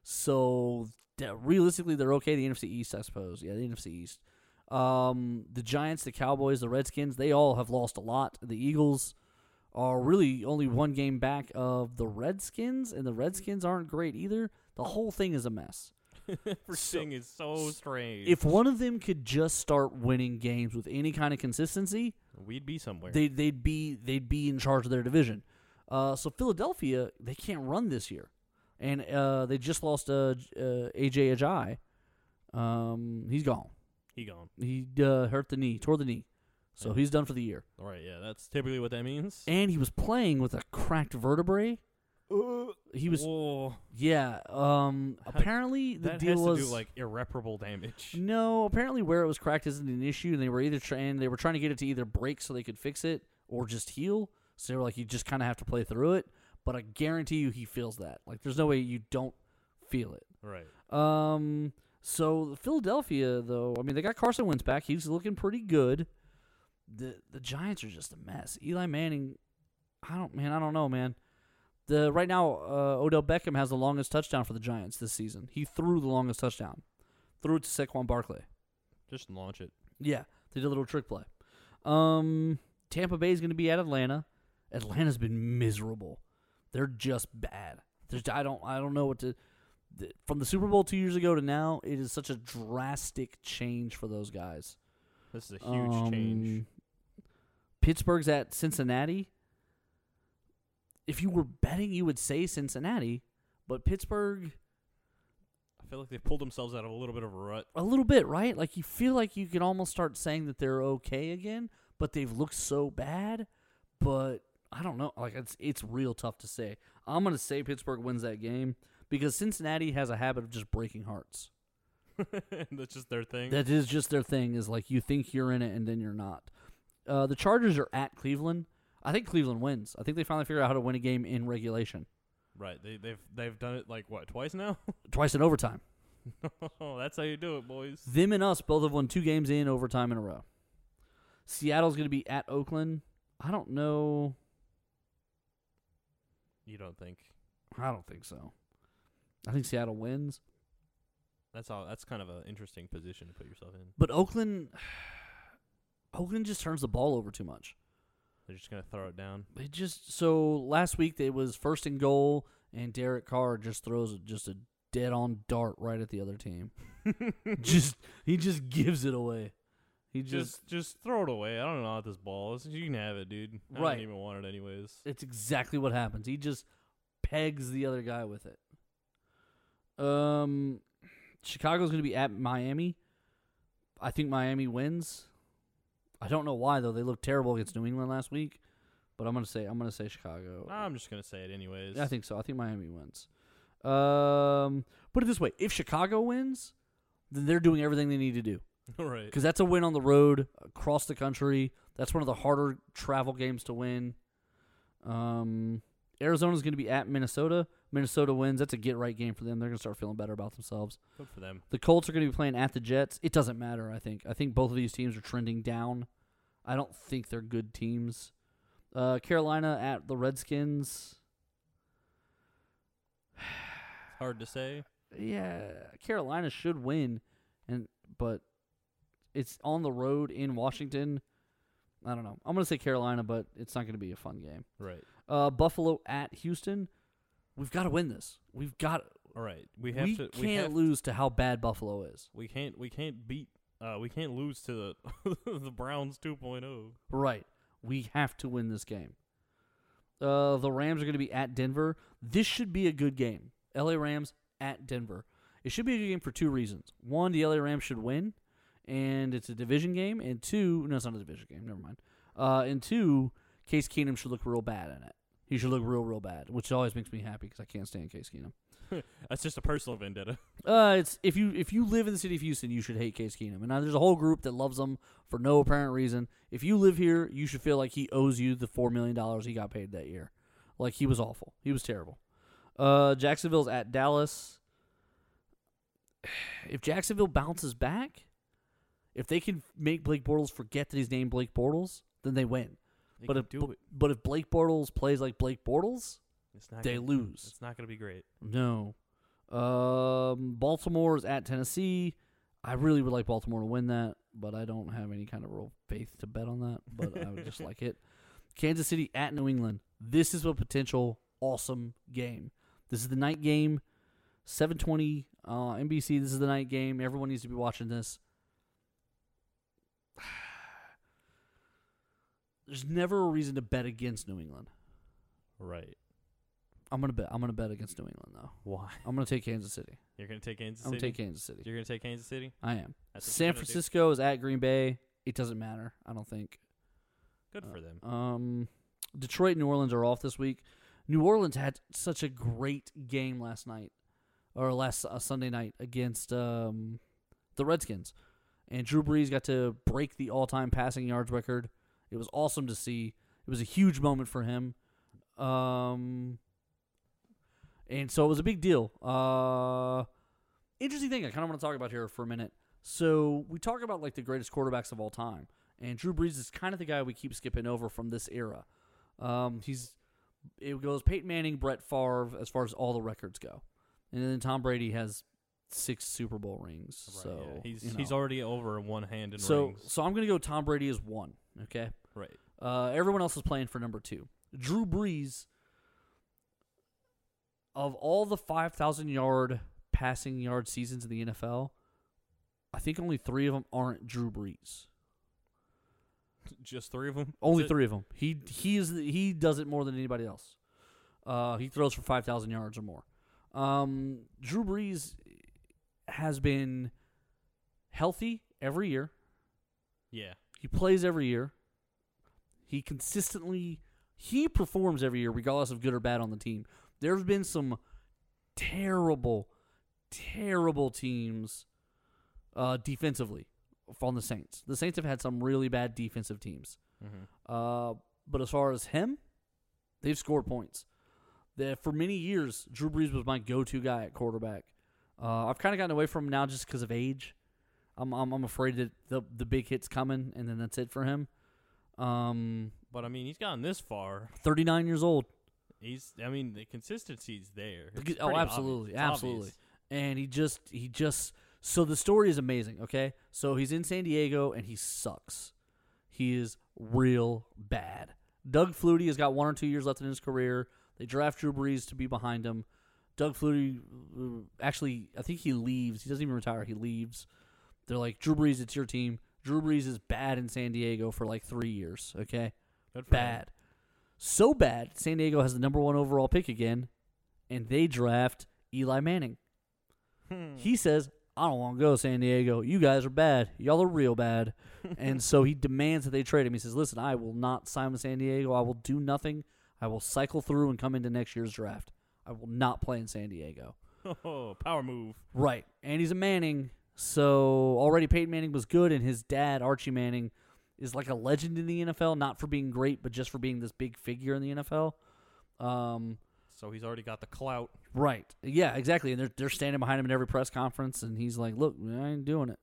So realistically, they're okay. The NFC East, I suppose. Yeah, the NFC East. Um, the Giants, the Cowboys, the Redskins, they all have lost a lot. The Eagles are really only one game back of the Redskins, and the Redskins aren't great either. The whole thing is a mess. Everything is so strange. If one of them could just start winning games with any kind of consistency, we'd be somewhere. they they'd be they'd be in charge of their division. Uh, so Philadelphia, they can't run this year, and uh, they just lost uh, uh, Jay Ajayi. Um, he's gone. He gone. He uh, hurt the knee, tore the knee, so he's done for the year. All right. Yeah. That's typically what that means. And he was playing with a cracked vertebrae. He was Whoa. yeah. Um, apparently the that deal has was to do like irreparable damage. No, apparently where it was cracked isn't an issue, and they were either trying they were trying to get it to either break so they could fix it or just heal. So they were like, you just kind of have to play through it. But I guarantee you, he feels that. Like, there's no way you don't feel it. Right. Um. So Philadelphia, though, I mean, they got Carson Wentz back. He's looking pretty good. The the Giants are just a mess. Eli Manning, I don't man, I don't know, man. The right now, uh, Odell Beckham has the longest touchdown for the Giants this season. He threw the longest touchdown, threw it to Saquon Barkley. Just launch it. Yeah, they did a little trick play. Um, Tampa Bay is going to be at Atlanta. Atlanta's been miserable. They're just bad. There's, I don't I don't know what to. Th- From the Super Bowl two years ago to now, it is such a drastic change for those guys. This is a huge change. Um, Pittsburgh's at Cincinnati. If you were betting, you would say Cincinnati, but Pittsburgh I feel like they pulled themselves out of a little bit of a rut. a little bit, right? Like you feel like you can almost start saying that they're okay again, but they've looked so bad. But I don't know. Like it's it's real tough to say. I'm gonna say Pittsburgh wins that game because Cincinnati has a habit of just breaking hearts. That's just their thing. That is just their thing. Is like you think you're in it and then you're not. Uh, the Chargers are at Cleveland. I think Cleveland wins. I think they finally figure out how to win a game in regulation, right. They they've they've done it like what twice now. twice in overtime. oh, that's how you do it, boys. Them and us both have won two games in overtime in a row. Seattle's going to be at Oakland. I don't know. You don't think I don't think so. I think Seattle wins, that's all? That's kind of an interesting position to put yourself in. but Oakland, Oakland just turns the ball over too much. They're just gonna throw it down. They just so last week it was first and goal, and Derek Carr just throws just a dead on dart right at the other team. just he just gives it away. He just just just throw it away. I don't know what this ball is. You can have it, dude. I Right. don't even want it anyways. It's exactly what happens. He just pegs the other guy with it. Um, Chicago's going to be at Miami. I think Miami wins. I don't know why though. They looked terrible against New England last week, but I'm going to say I'm going to say Chicago. I'm just gonna say it anyways. I think so. I think Miami wins. Um, put it this way: if Chicago wins, then they're doing everything they need to do right. because that's a win on the road across the country. That's one of the harder travel games to win. Um, Arizona's going to be at Minnesota. Minnesota wins. That's a get right game for them. They're going to start feeling better about themselves. Good for them. The Colts are going to be playing at the Jets. It doesn't matter. I think. I think both of these teams are trending down. I don't think they're good teams. Uh, Carolina at the Redskins. Hard to say. Yeah, Carolina should win, and but it's on the road in Washington. I don't know. I'm gonna say Carolina, but it's not gonna be a fun game. Right. Uh, Buffalo at Houston. We've got to win this. We've got. All right. We We, have to. We can't have, lose to how bad Buffalo is. We can't. We can't beat. Uh, we can't lose to the the Browns oh. 2.0. Right. We have to win this game. Uh, the Rams are going to be at Denver. This should be a good game. LA Rams at Denver. It should be a good game for two reasons. One, the LA Rams should win, and it's a division game. And two, no, it's not a division game. Never mind. Uh, and two, Case Keenum should look real bad in it. He should look real, real bad, which always makes me happy because I can't stand Case Keenum. That's just a personal vendetta. Uh, it's if you if you live in the city of Houston, you should hate Case Keenum. And now there's a whole group that loves him for no apparent reason. If you live here, you should feel like he owes you the four million dollars he got paid that year. Like he was awful. He was terrible. Uh, Jacksonville's at Dallas. If Jacksonville bounces back, if they can make Blake Bortles forget that he's named Blake Bortles, then they win. They but if do it. but if Blake Bortles plays like Blake Bortles, It's not they gonna, lose. It's not going to be great. No. Um, Baltimore is at Tennessee. I really would like Baltimore to win that, but I don't have any kind of real faith to bet on that. But I would just like it. Kansas City at New England. This is a potential awesome game. This is the night game, seven twenty uh, NBC. This is the night game. Everyone needs to be watching this. There's never a reason to bet against New England. Right. I'm gonna bet. I'm gonna bet against New England though. Why? I'm gonna take Kansas City. You're going to take Kansas I'm City? gonna take Kansas City. You're going to take Kansas City? I am. That's what you're San gonna do? Francisco is at Green Bay. It doesn't matter. I don't think. Good for them. Um, Detroit, and New Orleans are off this week. New Orleans had such a great game last night, or last uh, Sunday night against um, the Redskins, and Drew Brees got to break the all-time passing yards record. It was awesome to see. It was a huge moment for him. Um, and so it was a big deal. Uh, interesting thing I kind of want to talk about here for a minute. So we talk about like the greatest quarterbacks of all time, and Drew Brees is kind of the guy we keep skipping over from this era. Um, he's it goes Peyton Manning, Brett Favre, as far as all the records go, and then Tom Brady has six Super Bowl rings. Right, so yeah. he's you he's already over one hand in so rings. so I'm gonna go Tom Brady is one. Okay, Right. uh, everyone else is playing for number two. Drew Brees, of all the 5,000 yard passing yard seasons in the NFL, I think only three of them aren't Drew Brees. Just three of them. Only three of them. He he is the- he does it more than anybody else. Uh, he throws for 5,000 yards or more. Um, Drew Brees has been healthy every year. Yeah. He plays every year. He consistently he performs every year, regardless of good or bad on the team. There's been some terrible, terrible teams uh, defensively from the Saints. The Saints have had some really bad defensive teams. Mm-hmm. Uh, but as far as him, they've scored points. That for many years, Drew Brees was my go-to guy at quarterback. Uh, I've kind of gotten away from him now just because of age. I'm, I'm I'm afraid that the the big hit's coming, and then that's it for him. Um, But I mean, he's gotten this far. 39 years old. He's. I mean, the consistency's there. It's oh, pretty absolutely, obvious. It's absolutely. obvious. and he just he just so the story is amazing okay so he's in san diego and he sucks he is real bad doug flutie has got one or two years left in his career they draft drew brees to be behind him doug flutie uh, actually i think he leaves he doesn't even retire he leaves they're like drew brees it's your team drew brees is bad in san diego for like three years okay for him. bad so bad san diego has the number one overall pick again and they draft eli manning Hmm. he says, I don't want to go to San Diego. You guys are bad. Y'all are real bad. and so he demands that they trade him. He says, Listen, I will not sign with San Diego. I will do nothing. I will cycle through and come into next year's draft. I will not play in San Diego. Oh, power move. Right. And he's a Manning. So already Peyton Manning was good, and his dad, Archie Manning, is like a legend in the NFL, not for being great, but just for being this big figure in the NFL. Um, So he's already got the clout. Right. Yeah, exactly. And they're they're standing behind him in every press conference and he's like, "Look, I ain't doing it."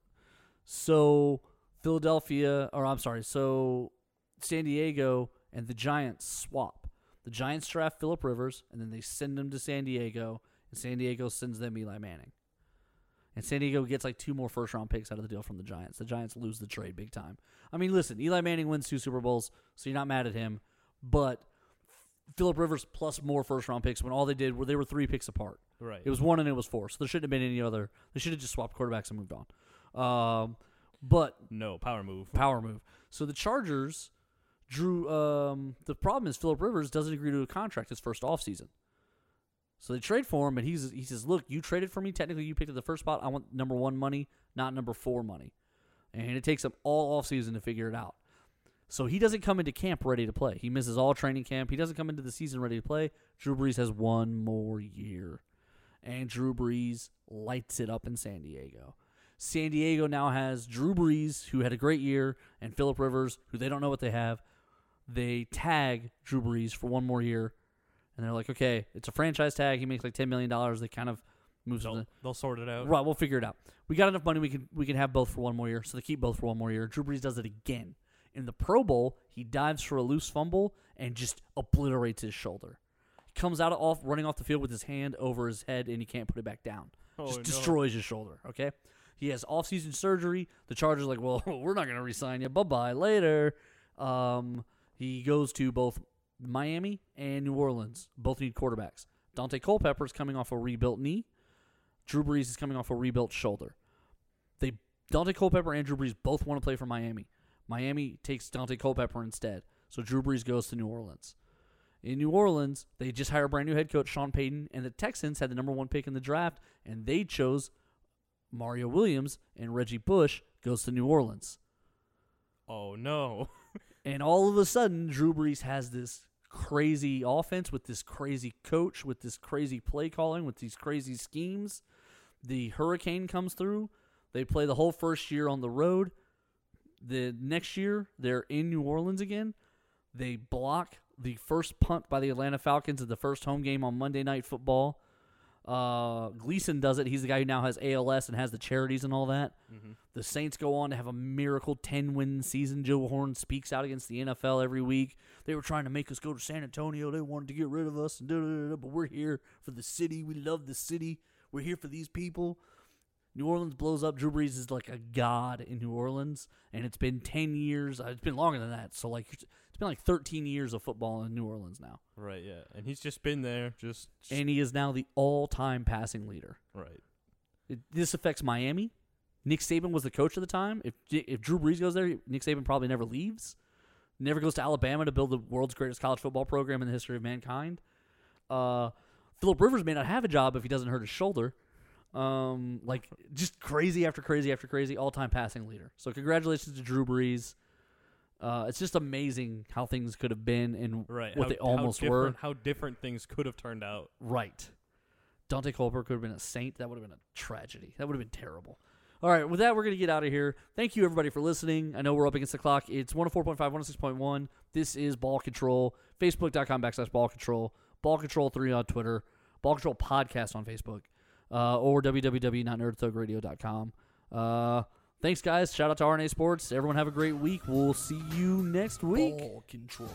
So, Philadelphia, or I'm sorry, so San Diego and the Giants swap. The Giants draft Philip Rivers and then they send him to San Diego and San Diego sends them Eli Manning. And San Diego gets like two more first round picks out of the deal from the Giants. The Giants lose the trade big time. I mean, listen, Eli Manning wins two Super Bowls, so you're not mad at him, but Philip Rivers plus more first round picks when all they did were they were three picks apart. Right. It was one and it was four, so there shouldn't have been any other. They should have just swapped quarterbacks and moved on. Um, but no power move. power move. So the Chargers drew. Um, the problem is Philip Rivers doesn't agree to a contract his first offseason. So they trade for him, and he's he says, "Look, you traded for me. Technically, you picked the first spot. I want number one money, not number four money." And it takes him all off season to figure it out. So he doesn't come into camp ready to play. He misses all training camp. He doesn't come into the season ready to play. Drew Brees has one more year, and Drew Brees lights it up in San Diego. San Diego now has Drew Brees, who had a great year, and Philip Rivers, who they don't know what they have. They tag Drew Brees for one more year, and they're like, okay, it's a franchise tag. He makes like ten million dollars. They kind of moves They'll, the they'll sort it out. right. We'll figure it out. We got enough money. We can we can have both for one more year. So they keep both for one more year. Drew Brees does it again in the Pro Bowl. He dives for a loose fumble and just obliterates his shoulder. He comes out of off running off the field with his hand over his head, and he can't put it back down Oh, just no. destroys his shoulder. Okay, he has off-season surgery. The Chargers are like, well, we're not going to resign you. Bye bye later. Um, he goes to both Miami and New Orleans. Both need quarterbacks. Daunte Culpepper is coming off a rebuilt knee. Drew Brees is coming off a rebuilt shoulder. They Daunte Culpepper and Drew Brees both want to play for Miami. Miami takes Daunte Culpepper instead, so Drew Brees goes to New Orleans. In New Orleans, they just hired a brand new head coach Sean Payton, and the Texans had the number one pick in the draft, and they chose Mario Williams and Reggie Bush goes to New Orleans. Oh no. And all of a sudden, Drew Brees has this crazy offense with this crazy coach, with this crazy play calling, with these crazy schemes. The hurricane comes through. They play the whole first year on the road. The next year, they're in New Orleans again. They block the first punt by the Atlanta Falcons at the first home game on Monday Night Football. Uh, Gleason does it. He's the guy who now has ALS and has the charities and all that. The Saints go on to have a miracle 10 win season. Joe Horn speaks out against the NFL every week. They were trying to make us go to San Antonio. They wanted to get rid of us, but we're here for the city. We love the city. We're here for these people. New Orleans blows up. Drew Brees is like a god in New Orleans, and it's been 10 years. uh, It's been longer than that. So, like, it's been like 13 years of football in New Orleans now. Right, yeah. And he's just been there, just And he is now the all time passing leader. right. It, this affects Miami. Nick Saban was the coach at the time. If if Drew Brees goes there, Nick Saban probably never leaves. Never goes to Alabama to build the world's greatest college football program in the history of mankind. Uh, Philip Rivers may not have a job if he doesn't hurt his shoulder. Um, like just crazy after crazy after crazy, all time passing leader. So congratulations to Drew Brees. Uh, it's just amazing how things could have been and Right. what how, they almost how were. How different things could have turned out. Right. Daunte Culper could have been a saint. That would have been a tragedy. That would have been terrible. All right, with that, we're going to get out of here. Thank you, everybody, for listening. I know we're up against the clock. It's 104.5, 106.1. This is Ball Control. Facebook.com backslash Ball Control. Ball Control 3 on Twitter. Ball Control Podcast on Facebook. Uh, or www.nerdthugradio.com. Uh, thanks, guys. Shout out to RNA Sports. Everyone have a great week. We'll see you next week. Ball control.